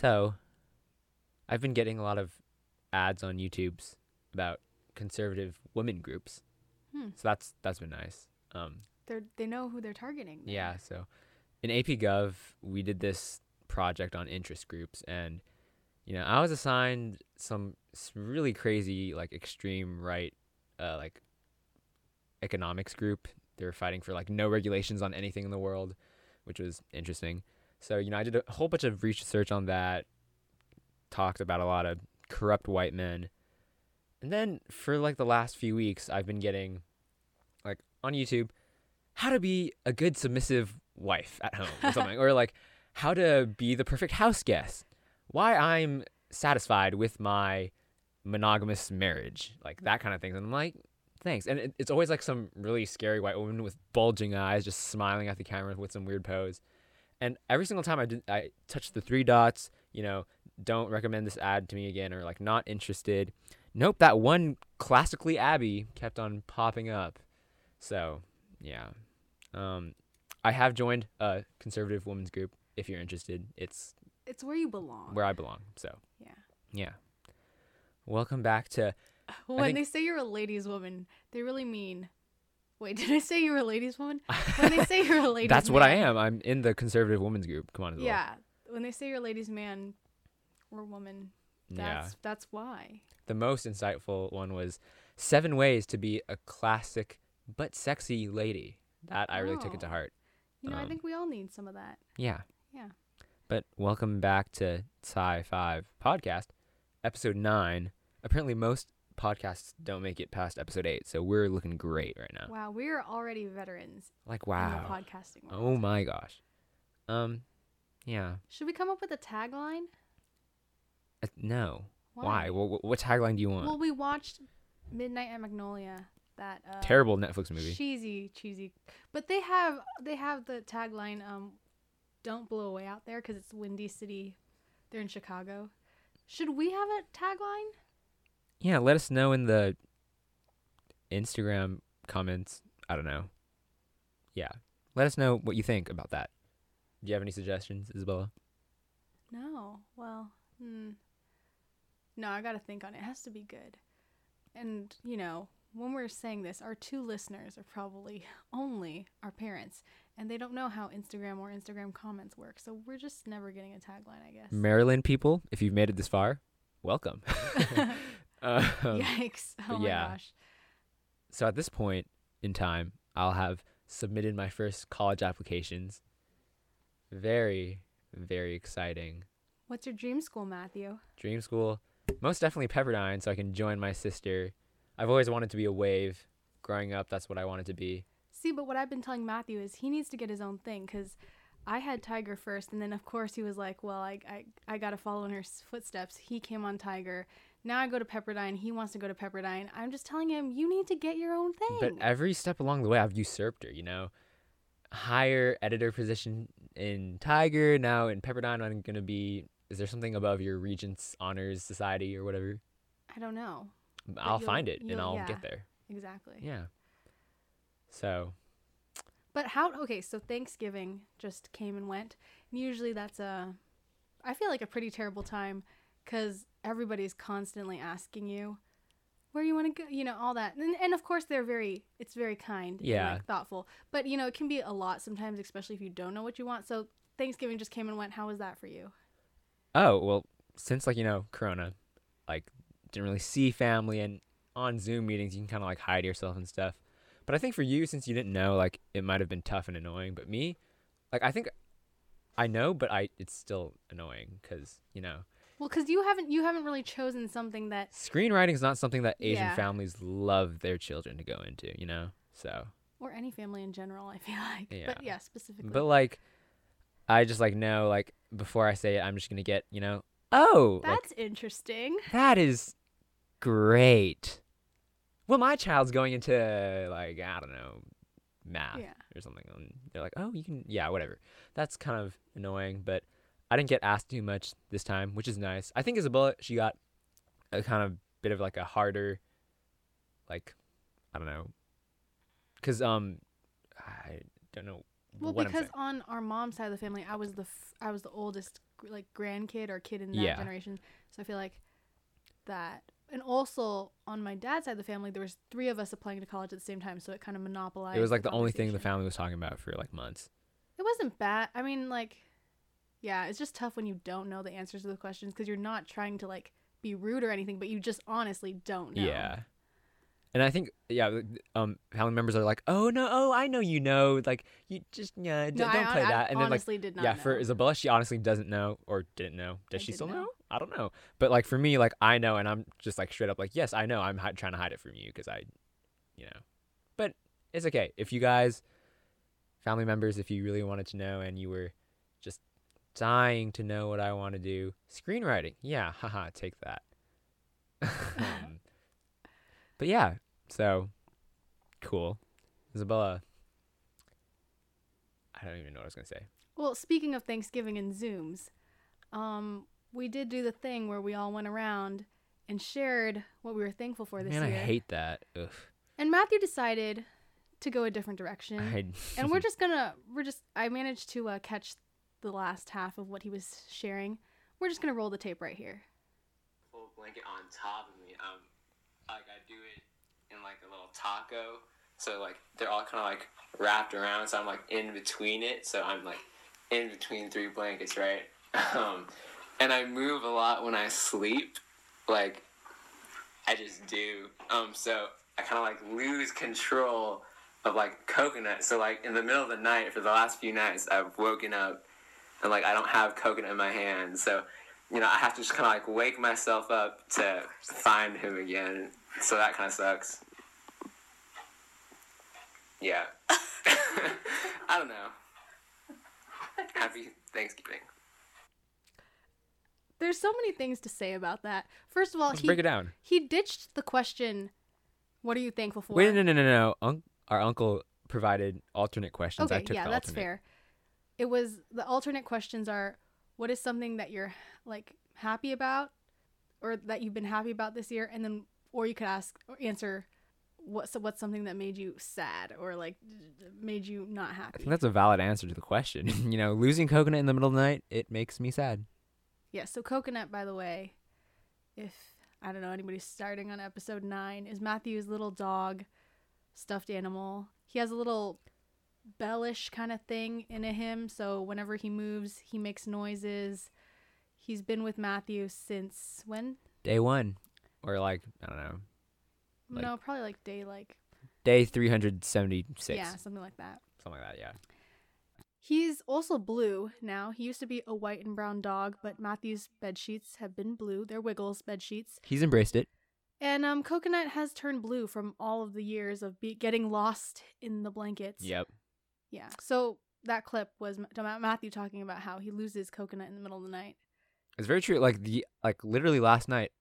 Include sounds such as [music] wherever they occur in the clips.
So, I've been getting a lot of ads on YouTube's about conservative women groups. Hmm. So that's that's been nice. Um, They're they know who they're targeting. then. yeah. So, in AP Gov, we did this project on interest groups, and you know, I was assigned some really crazy, like extreme right, uh, like economics group. They were fighting for like no regulations on anything in the world, which was interesting. So, you know, I did a whole bunch of research on that, talked about a lot of corrupt white men. And then for like the last few weeks, I've been getting like on YouTube how to be a good submissive wife at home or something, or like how to be the perfect house guest, why I'm satisfied with my monogamous marriage, like that kind of thing. And I'm like, thanks. And it, it's always like some really scary white woman with bulging eyes, just smiling at the camera with some weird pose. And every single time I did, I touched the three dots, you know, don't recommend this ad to me again, or like not interested. Nope, that one classically Abby kept on popping up. So, yeah. Um, I have joined a conservative women's group. If you're interested, it's It's where you belong. where I belong. So, Yeah. yeah. Welcome back to when think- they say you're a ladies woman, they really mean. Wait, [laughs] did I say you're a ladies woman? [laughs] When they say you're a ladies, That's what I am. I'm in the conservative women's group. Come on, Isabel. Yeah, when they say you're a ladies man or woman, Yeah. that's that's why. The most insightful one was seven ways to be a classic but sexy lady. That I really took it to Oh. heart. You know, I Um, think we all need some of that. Yeah. Yeah. But welcome back to Sci Five Podcast, episode nine. Apparently, most podcasts don't make it past episode eight, so we're looking great right now. Wow, we are already veterans Like, in the wow. podcasting world. Oh my gosh. Um, yeah. Should we come up with a tagline? Uh, no. Why? What, what tagline do you want? Well, we watched Midnight at Magnolia. That uh, Terrible Netflix movie. cheesy, cheesy. But they have they have the tagline, um, "Don't blow away out there" because it's Windy City. They're in Chicago. Should we have a tagline? Yeah, let us know in the Instagram comments. I don't know. Yeah. Let us know what you think about that. Do you have any suggestions, Isabella? No. Well, hmm. No, I got to think on it. It has to be good. And, you know, when we're saying this, our two listeners are probably [laughs] only our parents, and they don't know how Instagram or Instagram comments work. So we're just never getting a tagline, I guess. Maryland people, if you've made it this far, welcome. [laughs] [laughs] [laughs] um, Yikes. Oh my yeah. gosh. so at this point in time, I'll have submitted my first college applications. Very, very exciting. What's your dream school, Matthew? Dream school, most definitely Pepperdine, so I can join my sister. I've always wanted to be a wave. Growing up, that's what I wanted to be. See, but what I've been telling Matthew is he needs to get his own thing because I had Tiger first, and then of course he was like, "Well, I I, I got to follow in her footsteps." He came on Tiger. Now I go to Pepperdine. He wants to go to Pepperdine. I'm just telling him you need to get your own thing. But every step along the way, I've usurped her. You know, higher editor position in Tiger. Now in Pepperdine, I'm gonna be. Is there something above your Regents Honors Society or whatever? I don't know I'll find it and I'll yeah. get there. exactly. Yeah. So But how? Okay, so Thanksgiving just came and went. And usually that's a, I feel like a pretty terrible time, because everybody's constantly asking you, where you want to go, you know, all that. And, and of course they're very, it's very kind, and, Yeah. like, thoughtful. But you know, it can be a lot sometimes, especially if you don't know what you want. So Thanksgiving just came and went. How was that for you? Oh, well, since like, you know, Corona, like didn't really see family and on Zoom meetings you can kind of like hide yourself and stuff. But I think for you since you didn't know, like it might have been tough and annoying, but me, like I think I know, but I it's still annoying cuz, you know, Well, because you haven't, you haven't really chosen something that. screenwriting is not something that Asian Yeah. families love their children to go into, you know? So, Or any family in general, I feel like. Yeah. But yeah, specifically. but like I just like know like before I say it, I'm just going to get, you know, oh, like, That's interesting. That is great. Well, my child's going into like I don't know math Yeah. or something, and they're like, "Oh, you can, yeah, whatever." That's kind of annoying, but I didn't get asked too much this time, which is nice. I think Isabella she got a kind of bit of like a harder, like I don't know, because um, I don't know Well, what because on our mom's side of the family, I was the f- I was the oldest like grandkid or kid in that Yeah. generation. So I feel like that. And also on my dad's side of the family, there was three of us applying to college at the same time, so it kind of monopolized. It was like the only thing the family was talking about for like months. It wasn't bad. I mean, like, yeah, it's just tough when you don't know the answers to the questions because you're not trying to like be rude or anything, but you just honestly don't know. Yeah. And I think yeah, um, family members are like, "Oh no, oh I know you know, like you just yeah, d- No, don't hon- play I that." And then like honestly did not yeah, for. Isabella, she honestly doesn't know or didn't know. Does I she still know? know. I don't know. But like for me, like I know, and I'm just like straight up like, yes, I know. I'm hi- trying to hide it from you because I, you know, but it's okay if you guys, family members, if you really wanted to know and you were just dying to know what I want to do, screenwriting, yeah, [laughs] haha, take that. um, [laughs] but yeah, so cool, Isabella. I don't even know what I was gonna say. Well, speaking of Thanksgiving and Zooms, um, we did do the thing where we all went around and shared what we were thankful for this year. Man, I hate that. Ugh. and Matthew decided to go a different direction. And we're [laughs] just gonna we're just I managed to uh, catch the last half of what he was sharing. We're just gonna roll the tape right here. full blanket on top of me. Um, like I do it in like a little taco, so like they're all kind of like wrapped around, so I'm like in between it, so I'm like in between three blankets, right? [laughs] Um, and I move a lot when I sleep, like I just do. Um, so I kind of like lose control of like coconut. So like in the middle of the night for the last few nights, I've woken up and like I don't have coconut in my hand, so you know, I have to just kind of like wake myself up to find him again. So that kind of sucks. Yeah. [laughs] I don't know. Happy Thanksgiving. There's so many things to say about that. First of all, Let's he break it down. he ditched the question, "What are you thankful for?" Wait, no, no, no, no. no. Un- our uncle provided alternate questions. I Okay, took yeah, the that's alternate. fair. It was the alternate questions are what is something that you're like happy about or that you've been happy about this year and then or you could ask or answer what's what's something that made you sad or like made you not happy I think that's a valid answer to the question. [laughs] you know, losing coconut in the middle of the night, it makes me sad. Yeah, so coconut by the way, if I don't know anybody's starting on episode 9 is Matthew's little dog stuffed animal. He has a little bellish kind of thing in him, so whenever he moves, he makes noises. He's been with Matthew since when? Day one, or like I don't know, Like- no, probably like day like day three hundred seventy-six, yeah, something like that. something like that. Yeah. He's also blue now. He used to be a white and brown dog, but Matthew's bed sheets have been blue. They're Wiggles bed sheets. He's embraced it. And um, Coconut has turned blue from all of the years of be- getting lost in the blankets. Yep. Yeah. So that clip was Matthew talking about how he loses Coconut in the middle of the night. It's very true. Like the like literally last night,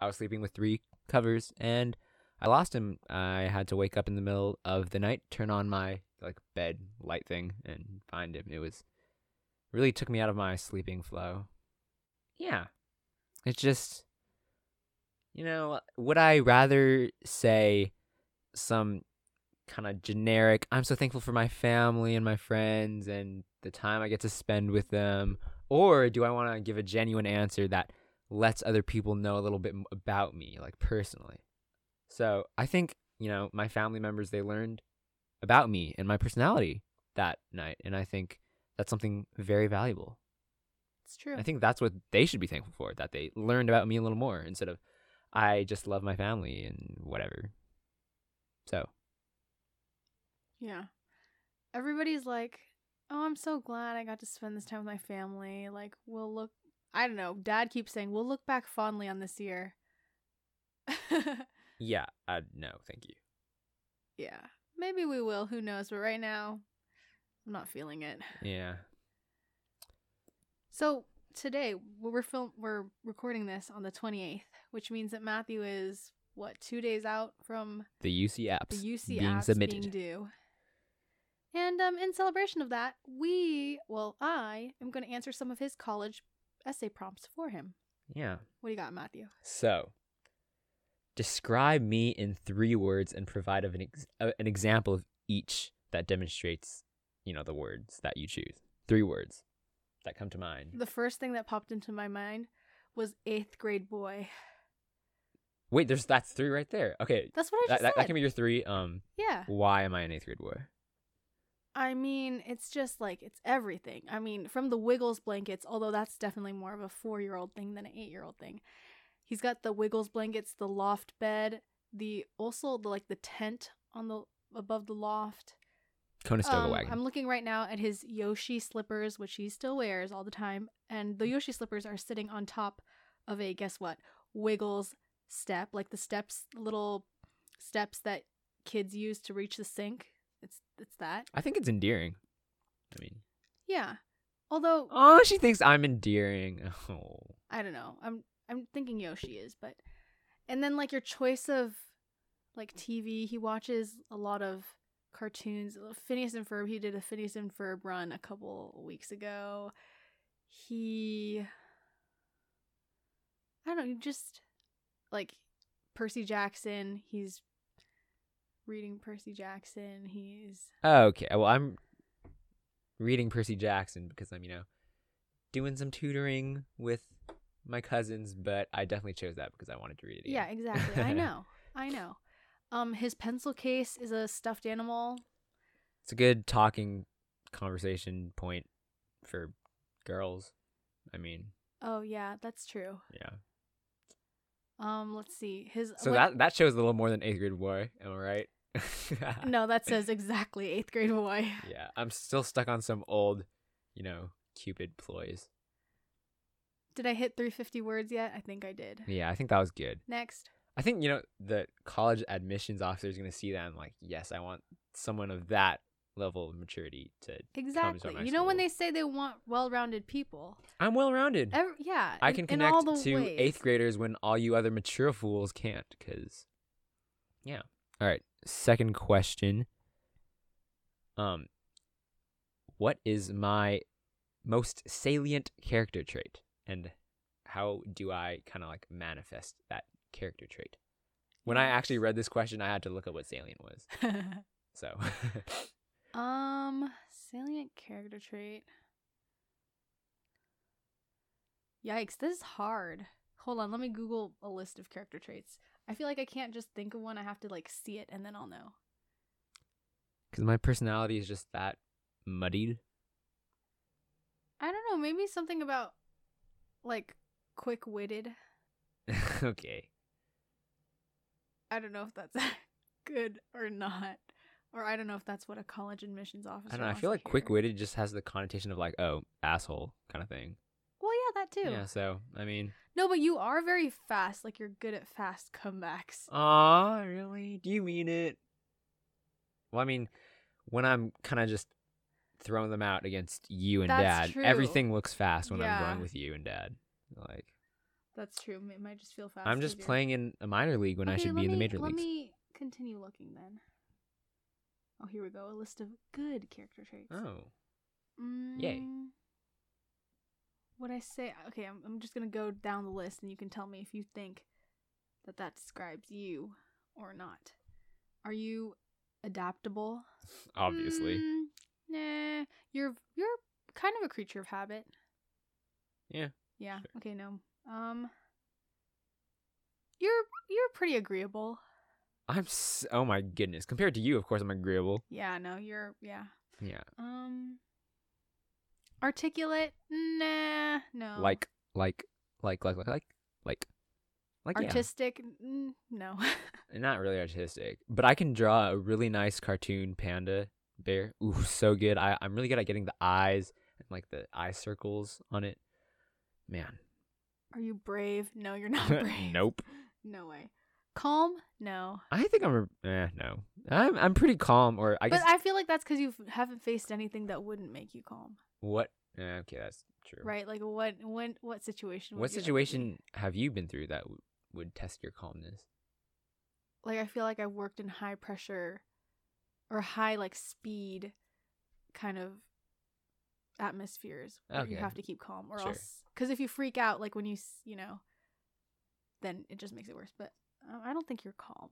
I was sleeping with three covers and I lost him. I had to wake up in the middle of the night, turn on my like bed light thing, and find him. It was really took me out of my sleeping flow. Yeah, it's just you know would I rather say some kind of generic i'm so thankful for my family and my friends and the time i get to spend with them or do i want to give a genuine answer that lets other people know a little bit about me like personally? So i think you know my family members they learned about me and my personality that night and i think that's something very valuable. It's true. i think that's what they should be thankful for that they learned about me a little more instead of i just love my family and whatever. So yeah. Everybody's like, "Oh, I'm so glad I got to spend this time with my family." Like, we'll look. I don't know. Dad keeps saying we'll look back fondly on this year. [laughs] yeah uh, no thank you yeah. Maybe we will. Who knows? But right now, I'm not feeling it. yeah So today we're film we're recording this on the 28th, which means that Matthew is what two days out from the uc apps the UC being apps submitted being due. And um, in celebration of that, we well, I am going to answer some of his college essay prompts for him. yeah What do you got, Matthew? So, describe me in three words and provide of an ex- uh, an example of each that demonstrates, you know, the words that you choose. Three words. that come to mind. The first thing that popped into my mind was eighth grade boy. Wait, there's that's three right there. Okay, That's what I just that, said. that can be your three. Um, yeah. why am I an eighth grade boy? I mean, it's just like it's everything. I mean, from the Wiggles blankets, although that's definitely more of a four year old thing than an eight year old thing. He's got the Wiggles blankets, the loft bed, the also the like the tent on the above the loft. Conestoga Um, wagon. I'm looking right now at his Yoshi slippers, which he still wears all the time, and the Yoshi slippers are sitting on top of a guess what Wiggles step, like the steps, little steps that kids use to reach the sink. It's that. I think it's endearing. I mean, Yeah. Although oh, she thinks I'm endearing. [laughs] Oh, I don't know. I'm I'm thinking Yoshi is, but and then like your choice of like TV, he watches a lot of cartoons. Phineas and Ferb, he did a Phineas and Ferb run a couple weeks ago. He I don't know, you just like Percy Jackson, he's reading Percy Jackson. He's okay. Well, I'm reading Percy Jackson because I'm, you know, doing some tutoring with my cousins, but I definitely chose that because I wanted to read it. Yeah, exactly. I [laughs] know. I know. Um his pencil case is a stuffed animal. It's a good talking conversation point for girls. I mean, Oh yeah, that's true. yeah. Um let's see. His So like- that that shows a little more than eighth grade boy. Am I right? [laughs] No, that says exactly 8th grade boy. [laughs] Yeah, I'm still stuck on some old, you know, Cupid ploys. Did I hit 350 words yet? I think I did. Yeah, I think that was good. Next. I think you know the college admissions officer is gonna see that and like, yes, I want someone of that level of maturity to. Exactly. You know when they say they want well-rounded people. I'm well rounded. Ev- yeah. I in- can connect to ways. eighth graders when all you other mature fools can't. Cause, yeah. All right. Second question. Um, what is my most salient character trait, and how do I kind of like manifest that character trait? When I actually read this question, I had to look up what salient was. [laughs] So, [laughs] um, salient character trait. Yikes, this is hard. Hold on, let me Google a list of character traits. I feel like I can't just think of one. I have to like see it and then I'll know. because my personality is just that muddied. I don't know, maybe something about like quick-witted. [laughs] okay. I don't know if that's [laughs] good or not. Or I don't know if that's what a college admissions officer I don't know. I feel like quick witted just has the connotation of like, oh, asshole kind of thing. That too. Yeah. So I mean, No, but you are very fast. Like you're good at fast comebacks. Ah, really? Do you mean it? Well, I mean, when I'm kind of just throwing them out against you and That's dad, true. everything looks fast when I'm Yeah. going with you and dad. Like That's true. It might just feel fast. I'm just playing in a minor league when I should be let in the major Let leagues. me continue looking then. Oh, here we go. A list of good character traits. Oh, Mm, yay. What I say? Okay, I'm, I'm just gonna go down the list, and you can tell me if you think that that describes you or not. Are you adaptable? obviously. Mm, nah. You're you're kind of a creature of habit. Yeah, Yeah. sure. Okay. No. Um. You're you're pretty agreeable. I'm. S- oh my goodness. Compared to you, of course, I'm agreeable. Yeah. No. You're yeah. Yeah. Um. Articulate? Nah. No. Like, like, like, like, like, like, like, like, yeah. artistic? Mm, no. [laughs] not really artistic, but I can draw a really nice cartoon panda bear. Ooh, [laughs] so good. I, I'm really good at getting the eyes and like the eye circles on it. Man. Are you brave? No, you're [laughs] not brave. nope. No way. Calm? No. I think I'm eh, no. I'm I'm pretty calm or I guess but I feel like that's because you haven't faced anything that wouldn't make you calm, what eh, okay, that's true. right? Like what? When? What situation? What you ever be? situation have you been through that w- would test your calmness? like I feel like I've worked in high pressure or high like speed kind of atmospheres where you have to keep calm or Sure. else because if you freak out like when you you know then it just makes it worse but uh, I don't think you're calm.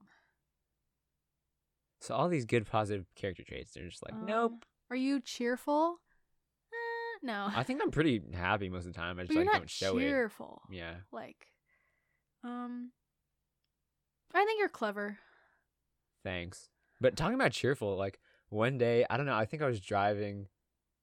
So all these good positive character traits, they're just like, Um, nope. Are you cheerful? No. I think I'm pretty happy most of the time. I just like don't show cheerful. it. Yeah. Like, um, I think you're clever. Thanks. But talking about cheerful, like one day, I don't know, I think I was driving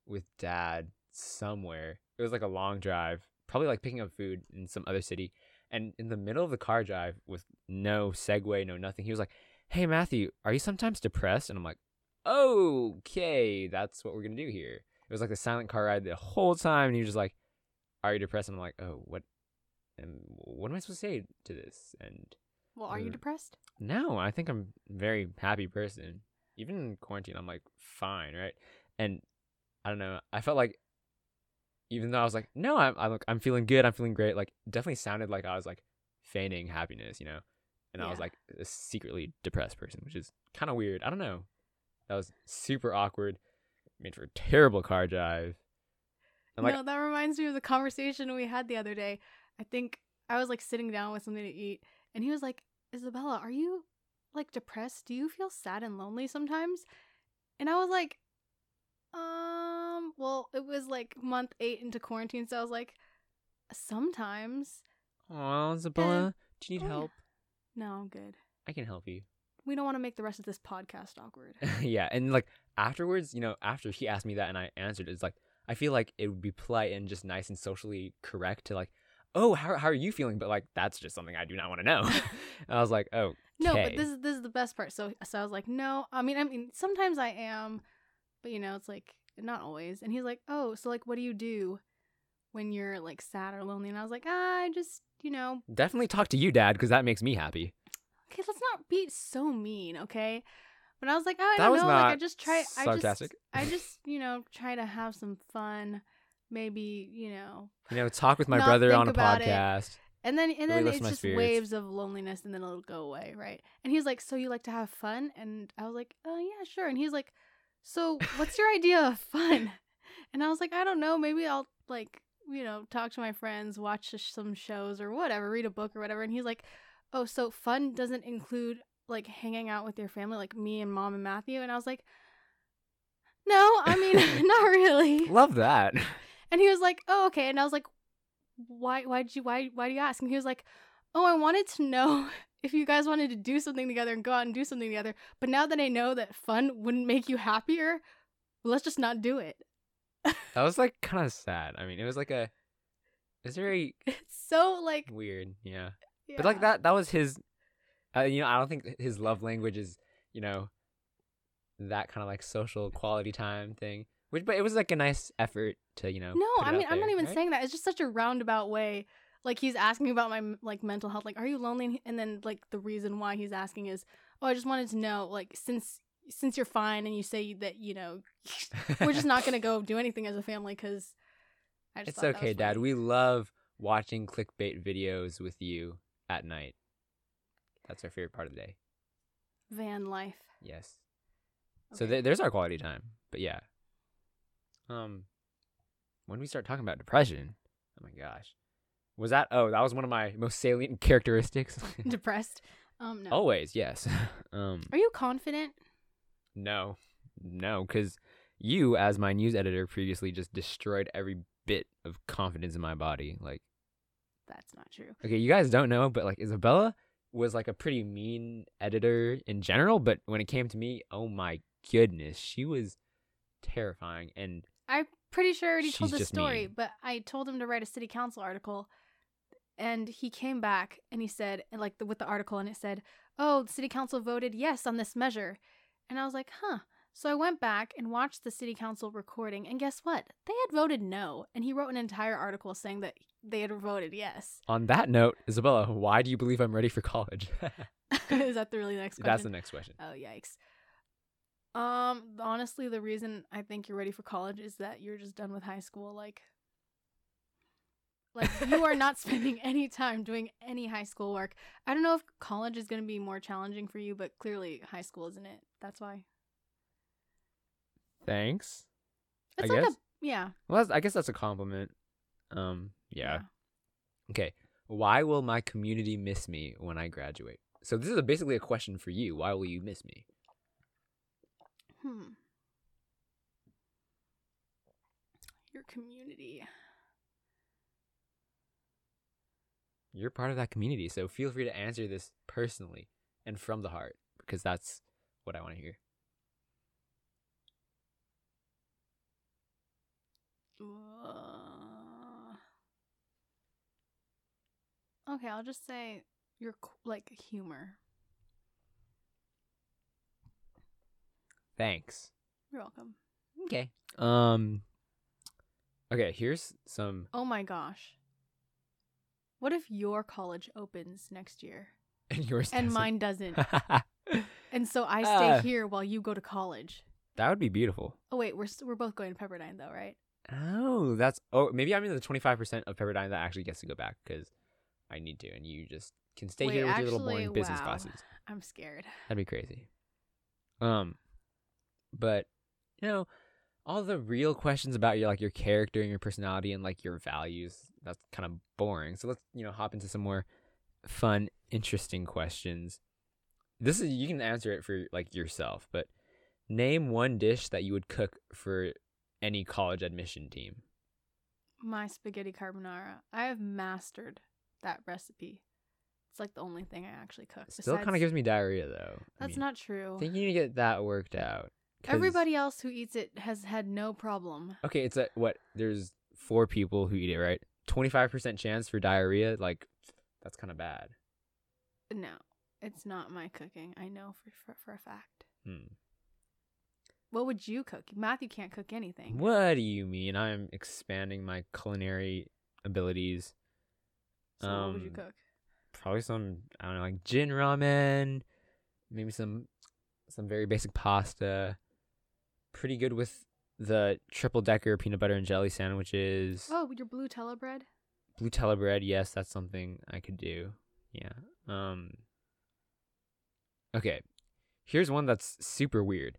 with dad somewhere. It was like a long drive, probably like picking up food in some other city. And in the middle of the car drive with no segue, no nothing, he was like, Hey, Matthew, are you sometimes depressed? And I'm like, Okay, that's what we're going to do here. It was like a silent car ride the whole time. And was just like, Are you depressed? And I'm like, Oh, what? And what am I supposed to say to this? And Well, are you depressed? no, I think I'm a very happy person. Even in quarantine, I'm like fine, right? And I don't know. I felt like even though I was like, no, I'm I'm, I'm feeling good. I'm feeling great. Like definitely sounded like I was like feigning happiness, you know. And I was like a secretly depressed person, which is kind of weird. I don't know. That was super awkward. Made for a terrible car drive. And like, no, that reminds me of the conversation we had the other day. I think I was like sitting down with something to eat, and he was like, Isabella, are you like depressed? Do you feel sad and lonely sometimes? And I was like, um, well, it was like month eight into quarantine, so I was like, sometimes. oh, Isabella, do you need oh, help? No, I'm good. I can help you. We don't want to make the rest of this podcast awkward. [laughs] yeah, and like afterwards, you know, after he asked me that and I answered, it's like I feel like it would be polite and just nice and socially correct to like, oh, how how are you feeling? But like that's just something I do not want to know. and [laughs] [laughs] I was like, oh, No, but this is this is the best part. So so I was like, no. I mean, I mean, sometimes I am, but you know, it's like not always. And he's like, oh, so like, what do you do when you're like sad or lonely? And I was like, ah, I just, you know, definitely talk to you, Dad, because that makes me happy. Okay, let's not be so mean, okay? But I was like, oh, I That don't know. Like, I just try. I sarcastic. just, I just, you know, try to have some fun. Maybe, you know, You know, talk with my brother on a about it. podcast. And then and Really then it's just spirits. waves of loneliness and then it'll go away, right? And he's like, "So you like to have fun?" And I was like, "Oh, yeah, sure." And he's like, "So what's your idea of fun?" [laughs] And I was like, "I don't know, maybe I'll like, you know, talk to my friends, watch some shows or whatever, read a book or whatever." And he's like, "Oh, so fun doesn't include like hanging out with your family like me and mom and Matthew?" And I was like, "No, I mean, [laughs] not [laughs] really." Love that. And he was like, "Oh, okay." And I was like, "Why? Why did you? Why? Why do you ask?" And he was like, "Oh, I wanted to know [laughs] if you guys wanted to do something together and go out and do something together. But now that I know that fun wouldn't make you happier, let's just not do it." That was like kind of sad. I mean, it was like a, it's very It's so like, weird. Yeah. But like that, that was his. Uh, you know, I don't think his love language is, you know, that kind of like social quality time thing. Which, but it was like a nice effort to, you know. No, I mean, I'm not even right? saying that. It's just such a roundabout way. Like he's asking about my like mental health. Like, are you lonely? And then like the reason why he's asking is, oh, I just wanted to know, like, since since you're fine and you say that you know [laughs] we're just not gonna go do anything as a family because It's okay, Dad. We love watching clickbait videos with you at night. That's our favorite part of the day. van life. Yes. So th- there's our quality time. But yeah. Um, when we start talking about depression, oh my gosh, was that? Oh, that was one of my most salient [laughs] characteristics. [laughs] depressed. Um, no. Always, yes. [laughs] um, Are you confident? no, no, because you, as my news editor, previously just destroyed every bit of confidence in my body. Like, That's not true. okay, you guys don't know, but like Isabella was like a pretty mean editor in general, but when it came to me, oh my goodness, she was terrifying. And I'm pretty sure I already told this story, mean. but I told him to write a city council article, and he came back and he said, and like the, with the article, and it said, "Oh, the city council voted yes on this measure," and I was like, "Huh." So I went back and watched the city council recording, and guess what? They had voted no, and he wrote an entire article saying that they had voted yes. on that note, Isabella, why do you believe I'm ready for college? [laughs] [laughs] Is that the really next question? That's the next question. Oh yikes. Um, honestly, the reason I think you're ready for college is that you're just done with high school. Like, like you are not [laughs] spending any time doing any high school work. I don't know if college is going to be more challenging for you, but clearly high school isn't it. That's why. Thanks. It's I like guess. a yeah. Well, I guess that's a compliment. Um, yeah. Okay. Why will my community miss me when I graduate? So this is a, basically a question for you. Why will you miss me? Hmm. your community. You're part of that community, so feel free to answer this personally and from the heart because that's what I want to hear. Uh, okay, I'll just say your like humor. Thanks. You're welcome. Okay. Um Okay, here's some Oh my gosh. What if your college opens next year [laughs] and yours and doesn't. mine doesn't? [laughs] And so I stay Ah. here while you go to college. that would be beautiful. Oh wait, we're we're both going to Pepperdine though, right? Oh, that's oh maybe I'm in the 25% of Pepperdine that actually gets to go back cuz I need to and you just can stay Wait, here with your little actually, boring business wow. classes. I'm scared. That'd be crazy. Um, but you know, all the real questions about your like your character and your personality and like your values that's kind of boring. So let's you know hop into some more fun, interesting questions. This is you can answer it for like yourself, but name one dish that you would cook for any college admission team. My spaghetti carbonara. I have mastered that recipe. It's like the only thing I actually cook. Still kind of gives me diarrhea though. I That's mean, not true. I think you need to get that worked out. 'cause- Everybody else who eats it has had no problem. Okay, it's a what? There's four people who eat it, right? Twenty five percent chance for diarrhea. Like, that's kind of bad. No, it's not my cooking. I know for for, for a fact. Hmm. What would you cook? Matthew can't cook anything. What do you mean? I'm expanding my culinary abilities. So what would you Um, cook? Probably some I don't know, like Jin ramen, maybe some some very basic pasta. Pretty good with the triple decker peanut butter and jelly sandwiches. Oh, your blue bread. Blue bread, yes, that's something I could do. Yeah. Um Okay. Here's one that's super weird.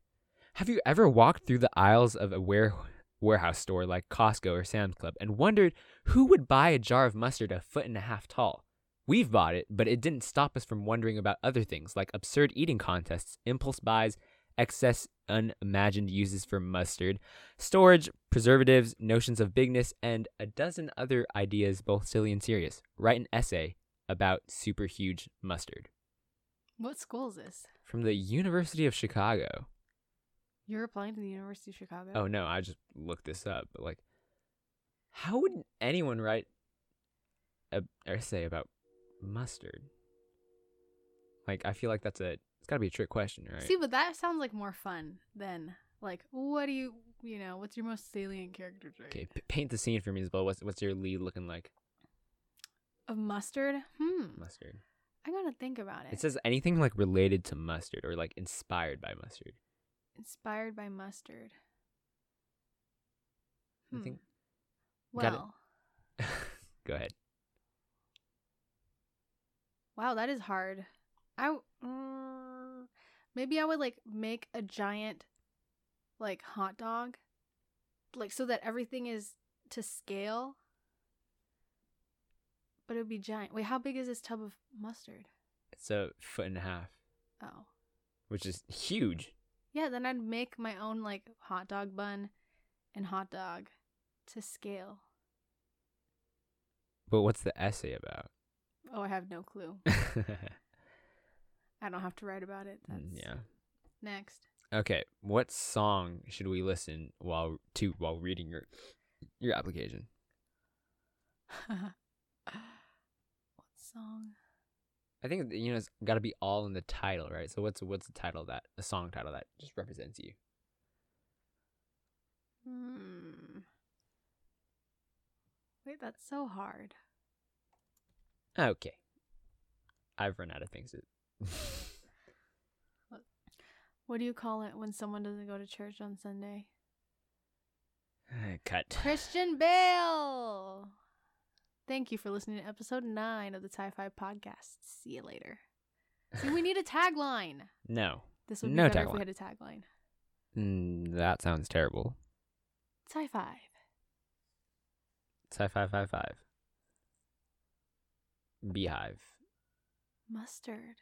Have you ever walked through the aisles of a ware- warehouse store like Costco or Sam's Club and wondered who would buy a jar of mustard a foot and a half tall? We've bought it, but it didn't stop us from wondering about other things like absurd eating contests, impulse buys, excess unimagined uses for mustard, storage, preservatives, notions of bigness, and a dozen other ideas, both silly and serious. Write an essay about super huge mustard. What school is this? From the University of Chicago. You're applying to the University of Chicago. Oh no, I just looked this up. But like, how would anyone write a essay about mustard? Like, I feel like that's a it's got to be a trick question, right? See, but that sounds like more fun than like what do you you know what's your most salient character trait okay, p- paint the scene for me, Isabel. What's what's your lead looking like? of mustard? Hmm, Mustard. I gotta think about it. It says anything like related to mustard or like inspired by mustard. Inspired by mustard. I Hmm. think. Well, [laughs] Go ahead. wow, that is hard. I mm, maybe I would like make a giant like hot dog, like so that everything is to scale. But it would be giant. Wait, how big is this tub of mustard? It's a foot and a half, Oh. which is huge. Yeah, then I'd make my own like hot dog bun and hot dog to scale. But what's the essay about? Oh, I have no clue. [laughs] [laughs] I don't have to write about it. That's Mm, yeah. Next. Okay. What song should we listen while to while reading your your application? [laughs] what song? I think you know it's got to be all in the title, right? So what's what's the title of that a song title that just represents you? Hmm. Wait, that's so hard. Okay. I've run out of things to. What do you call it when someone doesn't go to church on Sunday? [sighs] Cut. Christian Bale. Thank you for listening to episode nine of the Sci Fi Podcast. See you later. See, we need a tagline. [laughs] No. This would be No better if tagline. we had a tagline. Mm, that sounds terrible. Sci Fi. Sci fi five five. Beehive. Mustard.